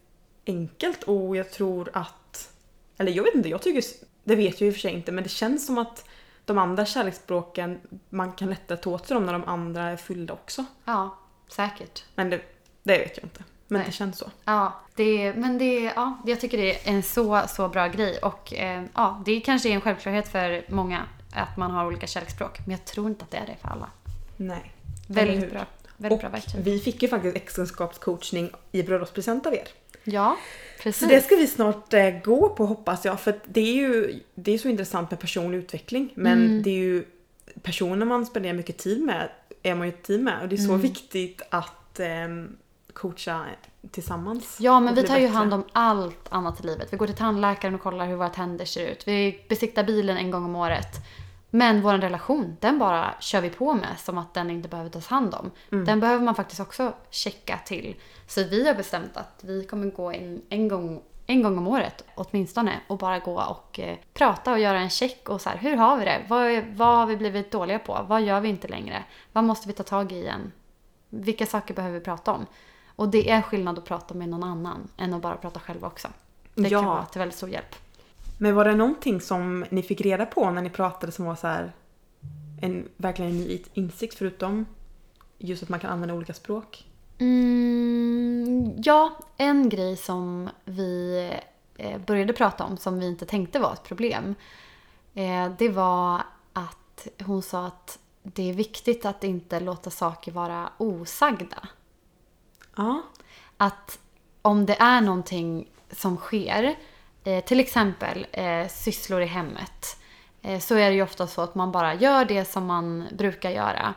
enkelt och jag tror att... Eller jag vet inte, jag tycker... Det vet jag i och för sig inte, men det känns som att de andra kärleksspråken, man kan lättare ta åt sig dem när de andra är fyllda också. ja, säkert. Men det, det vet jag inte. Men Nej. det känns så. Ja, det, men det, ja, jag tycker det är en så, så bra grej. Och eh, ja, det kanske är en självklarhet för många att man har olika kärleksspråk. Men jag tror inte att det är det för alla. Nej. Väldigt bra. Väldigt Och bra verktyg. vi fick ju faktiskt äktenskapscoachning i bröllopspresent av er. Ja, Så precis. det ska vi snart eh, gå på hoppas jag. För det är ju det är så intressant med personlig utveckling. Men Mm. det är ju personer man spenderar mycket tid med är man ju ett team med. Och det är så Mm. viktigt att ehm, coacha tillsammans. Ja, men vi tar ju bättre. hand om allt annat i livet. Vi går till tandläkaren och kollar hur våra tänder ser ut. Vi besiktar bilen en gång om året. Men vår relation, den bara kör vi på med som att den inte behöver tas hand om. Mm. Den behöver man faktiskt också checka till. Så vi har bestämt att vi kommer gå in en gång, en gång om året åtminstone och bara gå och eh, prata och göra en check och så här, hur har vi det? Vad, vad har vi blivit dåliga på? Vad gör vi inte längre? Vad måste vi ta tag i igen? Vilka saker behöver vi prata om? Och det är skillnad att prata med någon annan än att bara prata själv också. Det Ja. kan vara till väldigt stor hjälp. Men var det någonting som ni fick reda på när ni pratade som var så här en verkligen en ny insikt förutom just att man kan använda olika språk? Mm, ja, en grej som vi eh, började prata om som vi inte tänkte var ett problem. Eh, det var att hon sa att det är viktigt att inte låta saker vara osagda. Ja. Att om det är någonting som sker, eh, till exempel eh, sysslor i hemmet, eh, så är det ju ofta så att man bara gör det som man brukar göra.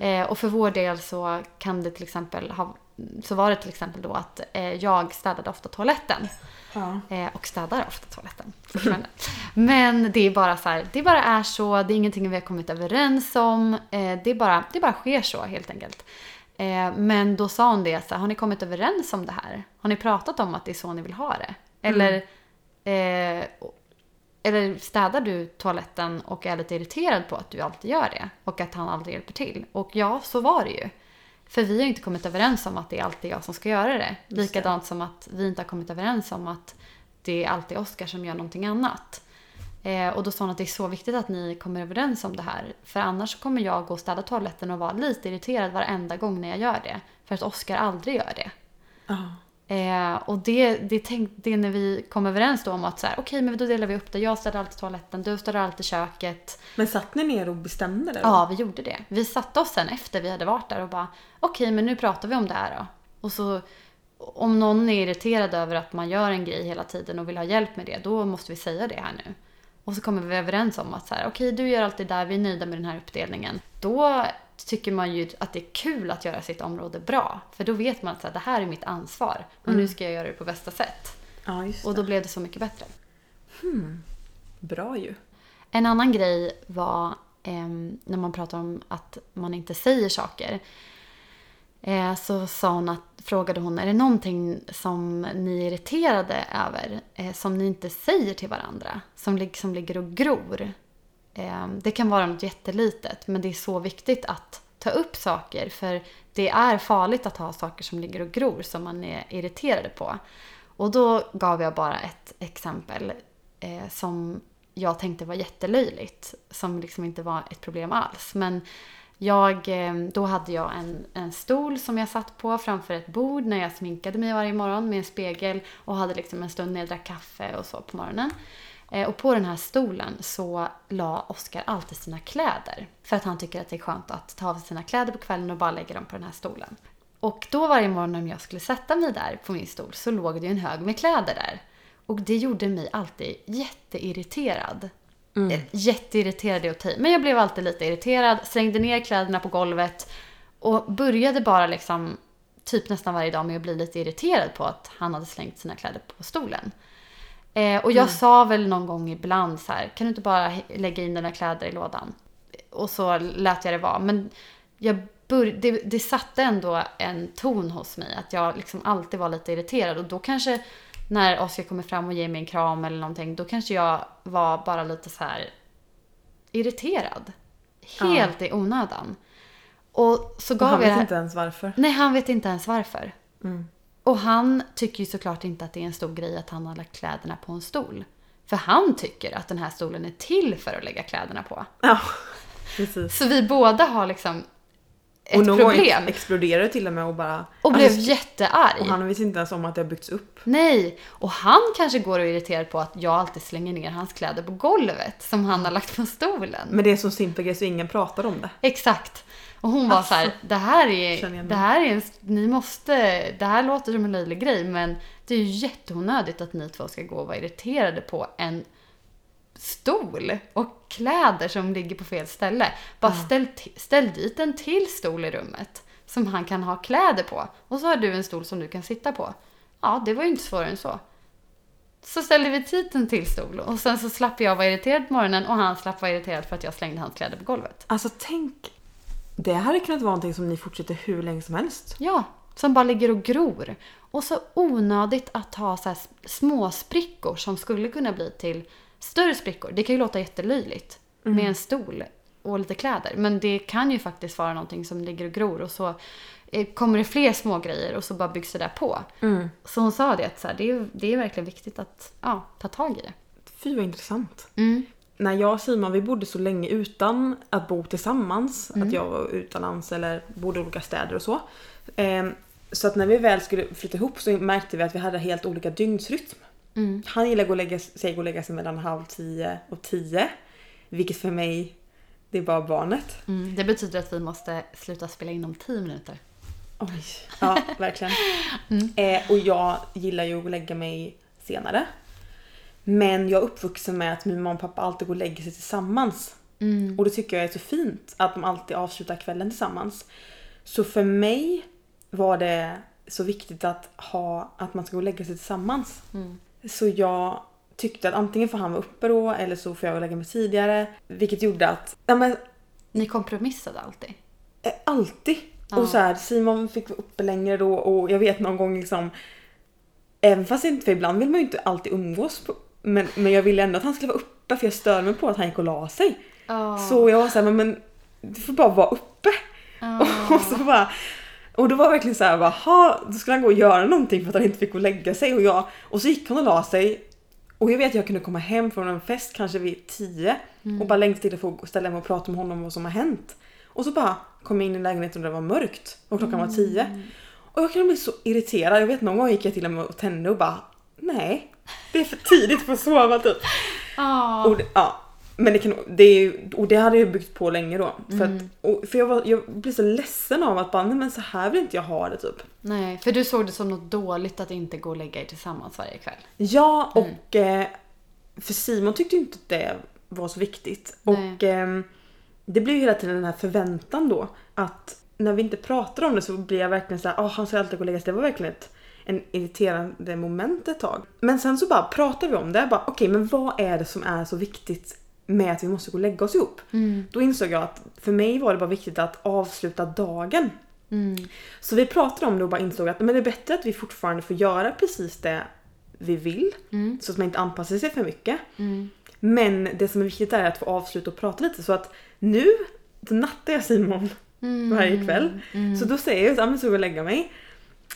Eh, och för vår del så kan det till exempel ha, så var det till exempel då att eh, jag städade ofta toaletten. Ja. Eh, och städar ofta toaletten. Men det är bara så här, det bara är så, det är ingenting vi har kommit överens om. Det, bara, det bara sker så helt enkelt. Men då sa hon det, så här, har ni kommit överens om det här? Har ni pratat om att det är så ni vill ha det? Eller, eh, eller städar du toaletten och är lite irriterad på att du alltid gör det? Och att han aldrig hjälper till? Och ja, så var det ju. För vi har inte kommit överens om att det är alltid jag som ska göra det. Likadant som att vi inte har kommit överens om att det är alltid Oskar som gör någonting annat. Eh, och då sa hon att det är så viktigt att ni kommer överens om det här. För annars kommer jag gå och städa toaletten och vara lite irriterad varenda gång när jag gör det. För att Oskar aldrig gör det. Ja. Eh, och det, det, tänk, det när vi kom överens då om att så här, okej men då delar vi upp det. Jag städar alltid toaletten, du städar alltid köket. Men satt ni ner och bestämde det? då? Ja, vi gjorde det. Vi satte oss sen efter vi hade varit där och bara okej, men nu pratar vi om det här då. Och så om någon är irriterad över att man gör en grej hela tiden och vill ha hjälp med det, då måste vi säga det här nu. Och så kommer vi överens om att så här, okej, du gör alltid där, vi är nöjda med den här uppdelningen. Då tycker man ju att det är kul att göra sitt område bra. För då vet man att det här är mitt ansvar och nu ska jag göra det på bästa sätt. Ja, Och då blev det så mycket bättre. Bra ju. En annan grej var ehm, när man pratar om att man inte säger saker. Eh, så sa hon att, frågade hon, är det någonting som ni är irriterade över? Eh, som ni inte säger till varandra? Som, lig- som ligger och gror? Ehm, det kan vara något jättelitet, men det är så viktigt att ta upp saker. För det är farligt att ha saker som ligger och gror som man är irriterad på. Och då gav jag bara ett exempel eh, som jag tänkte var jättelöjligt. Som liksom inte var ett problem alls. Men jag, eh, då hade jag en, en stol som jag satt på framför ett bord när jag sminkade mig varje morgon med en spegel och hade liksom en stund när jag drack kaffe och så på morgonen. Eh, Och på den här stolen så la Oskar alltid sina kläder. För att han tycker att det är skönt att ta av sig sina kläder på kvällen och bara lägga dem på den här stolen. Och då varje morgon när jag skulle sätta mig där på min stol så låg det ju en hög med kläder där. Och det gjorde mig alltid jätteirriterad. Eh, Jätteirriterad är att ta. Men jag blev alltid lite irriterad, slängde ner kläderna på golvet och började bara liksom typ nästan varje dag med att bli lite irriterad på att han hade slängt sina kläder på stolen. Eh, och jag sa väl någon gång ibland så här, kan du inte bara lägga in dina kläder i lådan? Och så lät jag det vara. Men jag bör, det, det satte ändå en ton hos mig att jag liksom alltid var lite irriterad. Och då kanske när Oskar kommer fram och ger mig en kram eller någonting, då kanske jag var bara lite så här irriterad. Helt i onödan. Och så Och gav han jag det vet inte ens varför. Nej, han vet inte ens varför. Mm. Och han tycker ju såklart inte att det är en stor grej att han har lagt kläderna på en stol. För han tycker att den här stolen är till för att lägga kläderna på. Ja, precis. Så vi båda har liksom ett och någon problem. ex- exploderade till och med och bara... Och blev Alltså, jättearg. och han visste inte ens om att det har byggts upp. Nej, och han kanske går och är irriterad på att jag alltid slänger ner hans kläder på golvet som han har lagt på stolen. Men det är så simpel grej så ingen pratar om det. Exakt. Och hon var så här, det här är, det här är ni måste, det här låter som en löjlig grej men det är ju jätteonödigt att ni två ska gå och vara irriterade på en stol och kläder som ligger på fel ställe. Bara ställ, ti- ställ dit en till stol i rummet som han kan ha kläder på. Och så har du en stol som du kan sitta på. Ja, det var ju inte svårare än så. Så ställde vi dit en till stol och sen så slapp jag vara irriterad på morgonen och han slapp vara irriterad för att jag slängde hans kläder på golvet. Alltså tänk. Det hade kunnat vara någonting som ni fortsätter hur länge som helst. Ja, som bara ligger och gror. Och så onödigt att ha så här små sprickor som skulle kunna bli till större sprickor. Det kan ju låta jättelöjligt med en stol och lite kläder. Men det kan ju faktiskt vara någonting som ligger och gror och så eh, kommer det fler små grejer och så bara byggs det där på. Så hon sa det att så här, det, är, det är verkligen viktigt att ja, ta tag i det. Fy vad intressant. Mm. När jag och Simon vi bodde så länge utan att bo tillsammans. Mm. Att jag var utomlands eller bodde i olika städer och så. Ehm, så att när vi väl skulle flytta ihop så märkte vi att vi hade helt olika dygnsrytm. Mm. Han gillar att gå och lägga sig, gå och lägga sig mellan halv tio och tio. Vilket för mig, det är bara barnet. Mm. Det betyder att vi måste sluta spela in om tio minuter. Oj. Ja, verkligen. [LAUGHS] Mm. Eh, och jag gillar ju att lägga mig senare. Men jag är uppvuxen med att min mamma och pappa alltid går och lägger sig tillsammans. Mm. Och det tycker jag är så fint att de alltid avslutar kvällen tillsammans. Så för mig var det så viktigt att ha att man ska gå och lägga sig tillsammans. Mm. Så jag tyckte att antingen får han vara uppe då eller så får jag lägga mig tidigare. Vilket gjorde att, ja men Ni kompromissade alltid? eh, alltid. Ja. Och så här, Simon fick vara uppe längre då och jag vet någon gång liksom Även fast inte, för ibland vill man ju inte alltid umgås på, men, men jag ville ändå att han skulle vara uppe för jag störde mig på att han gick och la sig. Ja. Så jag var såhär, men, men du får bara vara uppe. Ja. [LAUGHS] Och så bara och då var det verkligen så här, bara, "Ha", då skulle han gå och göra någonting för att han inte fick gå och lägga sig och jag och så gick han och la sig och jag vet att jag kunde komma hem från en fest kanske vid 10 och bara längtade till att få ställa mig och prata med honom om vad som har hänt. Och så bara kom jag in i lägenheten och det var mörkt och klockan var 10. Och jag kunde bli så irriterad. Jag vet någon gång gick jag till och med och tände och bara nej, det är för tidigt för att sova typ. Ja. Och, ja, men det, kan, det, är och det hade jag byggt på länge då. För, Mm. att, och, för jag, var, jag blev så ledsen av att bara, nej men så här vill inte jag ha det typ. Nej, för du såg det som något dåligt att inte gå och lägga er tillsammans varje kväll. Ja, Mm. och eh, för Simon tyckte ju inte att det var så viktigt. Nej. Och eh, det blir ju hela tiden den här förväntan då att när vi inte pratar om det så blir jag verkligen så här, oh, han ska alltid gå och lägga sig. Det var verkligen ett en irriterande moment ett tag. Men sen så bara pratar vi om det. Bara, Okej, men vad är det som är så viktigt med att vi måste gå och lägga oss ihop? Mm. Då insåg jag att för mig var det bara viktigt att avsluta dagen. Mm. Så vi pratade om det och bara insåg att men det är bättre att vi fortfarande får göra precis det vi vill. Mm. Så att man inte anpassar sig för mycket. Mm. Men det som är viktigt är att få avsluta och prata lite. Så att nu nattar jag Simon Mm. varje kväll. Mm. Så då säger jag att jag ska gå och lägga mig.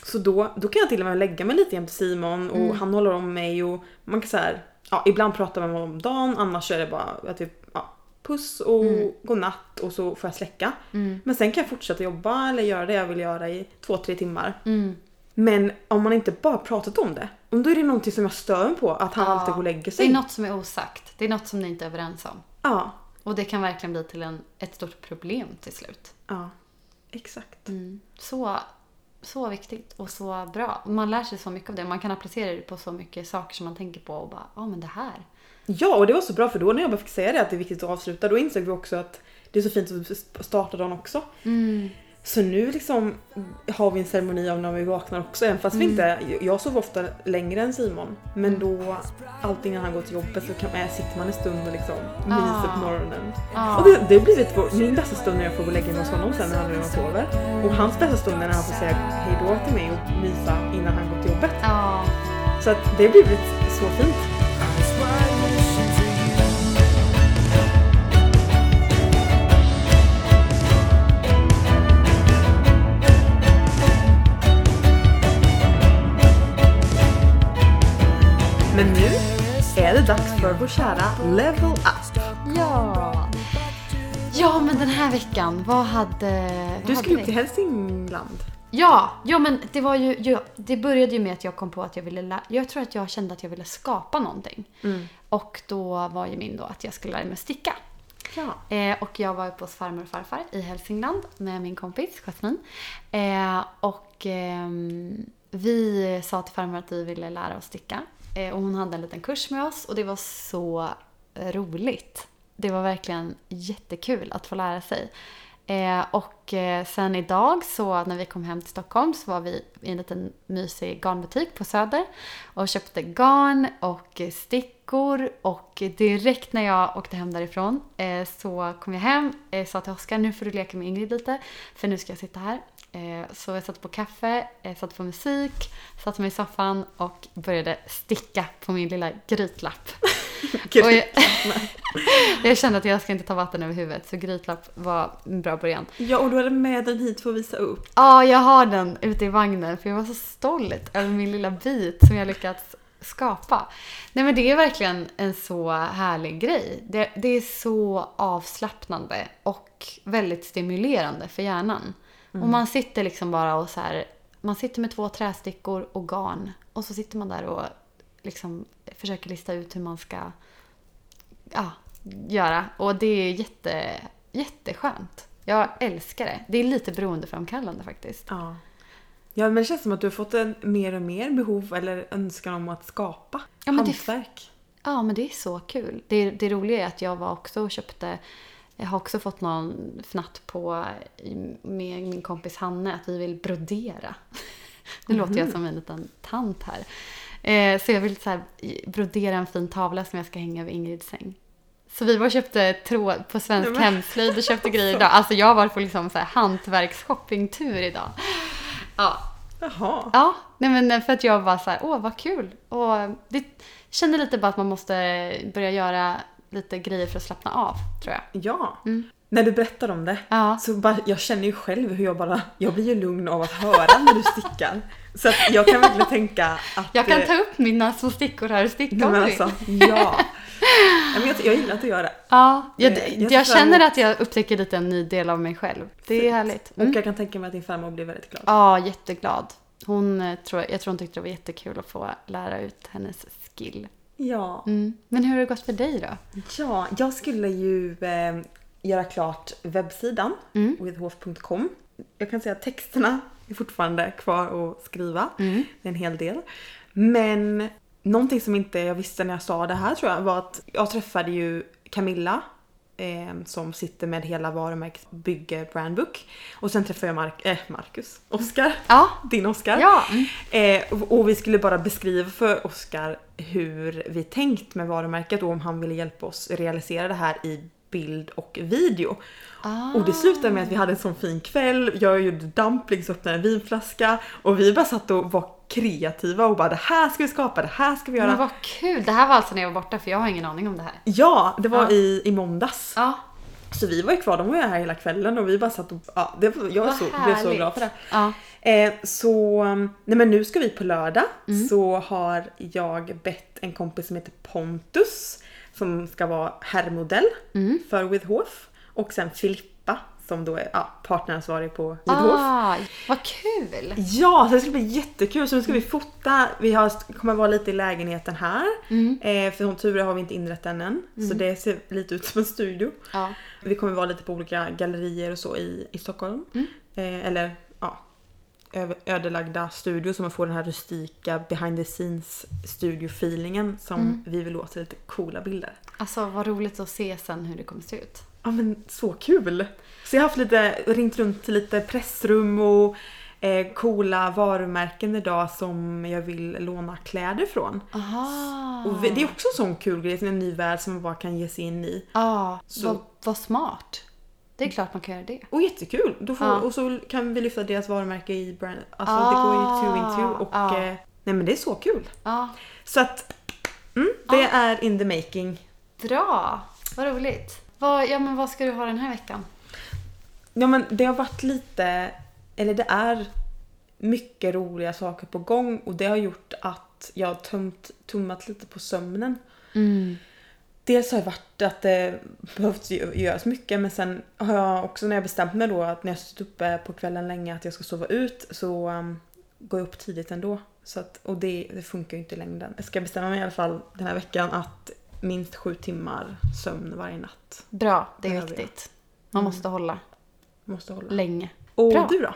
Så då, då kan jag till och med lägga mig lite jämte Simon och Mm. han håller om mig och man kan så här, ja ibland pratar man om dagen annars är det bara att vi, ja, puss och Mm. godnatt och så får jag släcka. Mm. Men sen kan jag fortsätta jobba eller göra det jag vill göra i två, tre timmar. Mm. Men om man inte bara pratat om det, då är det någonting som jag stör mig på att han Ja. alltid går och lägger Det sig. är något som är osagt. Det är något som ni inte är överens om. Ja, Och det kan verkligen bli till en, ett stort problem till slut. ja. Exakt. Mm. Så, så viktigt och så bra. Man lär sig så mycket av det. Man kan applicera det på så mycket saker som man tänker på och bara, ja men det här. Ja, och det var så bra för då när jag bara fick säga det att det är viktigt att avsluta, då insåg vi också att det är så fint att starta dagen också. Mm. Så nu liksom har vi en ceremoni av när vi vaknar också, även fast vi inte... Jag sover ofta längre än Simon, men då alltid innan han går till jobbet så kan, äh, sitter man en stund och liksom myser på Ah. morgonen. Ja. Och det, det har blivit vår, min bästa stund när jag får gå och lägga mig hos honom sen när han redan sover. Och hans bästa stund är när han får säga hej då till mig och mysa innan han går till jobbet. ja. Så att det har blivit så fint. Vår kära Level Up. Ja. Ja, men den här veckan, vad hade... vad Du skulle upp till Hälsingland. Ja, ja men det var ju, ju, det började ju med att jag kom på att jag ville, jag tror att jag kände att jag ville skapa någonting. Mm. Och då var ju min då att jag skulle lära mig sticka. Ja. Eh, och jag var uppe hos farmor och farfar i Hälsingland med min kompis Jasmine. Eh, och ehm, vi sa till farmor att vi ville lära oss sticka. Eh, och hon hade en liten kurs med oss och det var så eh, roligt. Det var verkligen jättekul att få lära sig. Eh, och eh, sen idag så när vi kom hem till Stockholm så var vi i en liten mysig garnbutik på Söder och köpte garn och stickor och direkt när jag åkte hem därifrån eh, så kom jag hem eh, sa till Oskar nu får du leka med Ingrid lite för nu ska jag sitta här. Eh, så jag satte på kaffe, eh, satte på musik, satte mig i soffan och började sticka på min lilla grytlapp. [LAUGHS] Jag, [LAUGHS] jag kände att jag ska inte ta vatten över huvudet så grytlapp var en bra början. Ja, och du hade med den hit för att visa upp. Ja, jag har den ute i vagnen för jag var så stolt över min lilla bit som jag lyckats skapa. Nej men det är verkligen en så härlig grej. Det, det är så avslappnande och väldigt stimulerande för hjärnan. Och man sitter liksom bara och så här, man sitter med två trästickor och garn och så sitter man där och liksom försöker lista ut hur man ska ja, göra. Och det är jätte, jätteskönt. Jag älskar det. Det är lite beroendeframkallande faktiskt. Ja. Ja men det känns som att du har fått en mer och mer behov eller önskan om att skapa Ja, men det- hantverk. Ja, men det är så kul. Det, det roliga är att jag var också och köpte jag har också fått någon fnatt på med min kompis Hanne att vi vill brodera. [LAUGHS] Nu låter jag som en liten tant här. Eh, så jag vill så här, brodera en fin tavla som jag ska hänga över Ingrids säng. Så vi var och köpte tråd på Svensk men- Hemslöjd och köpte [LAUGHS] grejer idag. Alltså jag har varit på liksom så här hantverksshoppingtur idag. Ja, Jaha. Ja, nej men för att jag var så här, åh vad kul. Och det kände lite bara att man måste börja göra lite grejer för att slappna av, tror jag. Ja. Mm. När du berättar om det Ja. så bara, jag känner ju själv hur jag bara, jag blir ju lugn av att höra när du stickar. Så att jag kan verkligen tänka att... Jag kan eh, ta upp mina små stickor här och sticka om men alltså, ja. men jag, jag gillar att du gör det. Ja, jag, Eh, jag jag, känner att jag upptäcker lite en ny del av mig själv. Det är härligt. Och Mm. jag kan tänka mig att din farmor blir väldigt glad. Ja, jätteglad. Hon, eh, tror, jag tror hon tyckte det var jättekul att få lära ut hennes skill. Ja. Mm. Men hur har det gått för dig då? Ja, jag skulle ju eh, göra klart webbsidan, Mm. withhof.com. Jag kan säga att texterna är fortfarande kvar att skriva. Mm. Det är en hel del. Men någonting som inte jag visste när jag sa det här tror jag var att jag träffade ju Camilla eh, som sitter med hela varumärket Bygge Brandbook. Och sen träffade jag Mark, eh, Marcus, Oskar, Ja. din Oskar. Ja. Mm. Eh, och- och vi skulle bara beskriva för Oskar hur vi tänkt med varumärket och om han ville hjälpa oss realisera det här i bild och video. Ah. Och det slutade med att vi hade en sån fin kväll, jag gjorde dumplings och öppnade en vinflaska och vi bara satt och var kreativa och bara det här ska vi skapa, det här ska vi göra. Men vad kul. Det här var alltså när jag var borta för jag har ingen aning om det här. Ja, det var Ja. i, i måndags. Ja. Så vi var ju kvar, de var ju här hela kvällen och vi bara satt och ja, det, jag var så, blev så glad för det. Ja. Eh, så, nej men nu ska vi på lördag Mm. så har jag bett en kompis som heter Pontus som ska vara herrmodell Mm. för Withhof och sen Filippa som då är ja, partneransvarig på Withhof. Ah, vad kul! Ja, så det ska bli jättekul. Så nu ska vi fota. Vi har, kommer vara lite i lägenheten här. Mm. Eh, för som tur har vi inte inrett den än. Så det ser lite ut som en studio. Ja. Vi kommer vara lite på olika gallerier och så i, i Stockholm. Mm. Eh, eller ödelagda studior så man får den här rustika behind the scenes studio-feelingen som Mm. vi vill åt lite coola bilder. Alltså vad roligt att se sen hur det kommer se ut. Ja men så kul! Så jag har haft lite, ringt runt till lite pressrum och eh, coola varumärken idag som jag vill låna kläder från. Aha. Och det är också en sån kul grej, en ny värld som man bara kan ge sig in i. Ja, Så- vad, vad smart. Det är klart man kan göra det. Och jättekul! Då får, Ja. Och så kan vi lyfta deras varumärke i brand. Alltså det går ju two in two och Ah. eh, nej men det är så kul! Ja, Så att mm, det är in the making. bra. Vad roligt. Vad, ja, men vad ska du ha den här veckan? Ja men det har varit lite, eller det är mycket roliga saker på gång och det har gjort att jag har tömt, tummat lite på sömnen. Mm. Dels har det varit att det behövt gö- göras mycket men sen har jag också när jag bestämt mig då att när jag suttit uppe på kvällen länge att jag ska sova ut så um, går jag upp tidigt ändå. Så att, och det, det funkar ju inte i längden. Jag ska bestämma mig i alla fall den här veckan att minst sju timmar sömn varje natt. Bra, det är viktigt. Man måste hålla Måste hålla. länge. Och Bra. du då?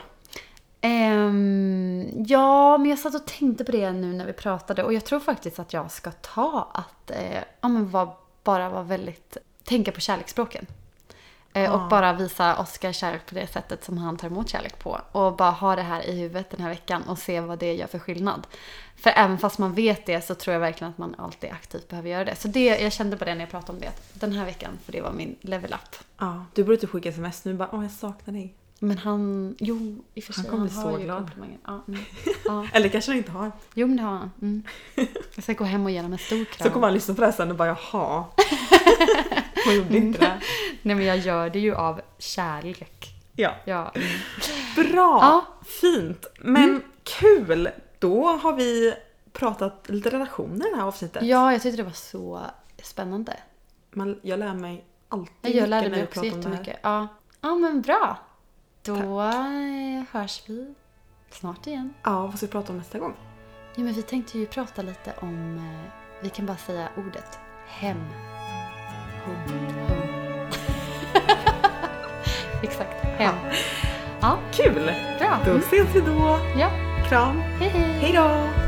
Ehm, ja, men jag satt och tänkte på det nu när vi pratade och jag tror faktiskt att jag ska ta att eh, ja, men var, bara vara väldigt, tänka på kärleksspråken. Eh, och Ja. bara visa Oscar kärlek på det sättet som han tar emot kärlek på. Och bara ha det här i huvudet den här veckan och se vad det gör för skillnad. För även fast man vet det så tror jag verkligen att man alltid aktivt behöver göra det. Så det, jag kände på det när jag pratade om det. Den här veckan, för det var min level up. Ja, du borde inte skicka sms nu bara åh jag saknar dig. Men han, jo i och för Han sig, kommer han bli har så glad. Ja, mm. [LAUGHS] ja. Eller kanske han inte har. Jo men det har han. Mm. [LAUGHS] Jag ska gå hem och ge honom en stor kram. Så kommer han lyssna på det här sen och bara jaha. [LAUGHS] Hon gjorde inte det. Nej men jag gör det ju av kärlek. Ja. Ja. mm. Bra! Ja. Fint! Men kul! Då har vi pratat lite relationer i det här avsnittet. ja, jag tyckte det var så spännande. Man, jag lär mig alltid Jag mycket lärde när mig också pratar om det här. jättemycket. Ja. ja men bra. Då Tack. hörs vi snart igen. Ja, vad ska vi prata om nästa gång? Ja, men vi tänkte ju prata lite om, eh, vi kan bara säga ordet, hem. Hum. [LAUGHS] Exakt, hem. Ja. ja. Kul! Bra. Då mm. ses vi då. Ja. Kram. Hej, hej. Hej då.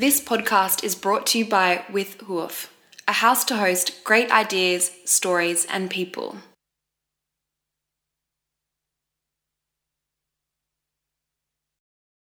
This podcast is brought to you by With Hoof, a house to host great ideas, stories, and people.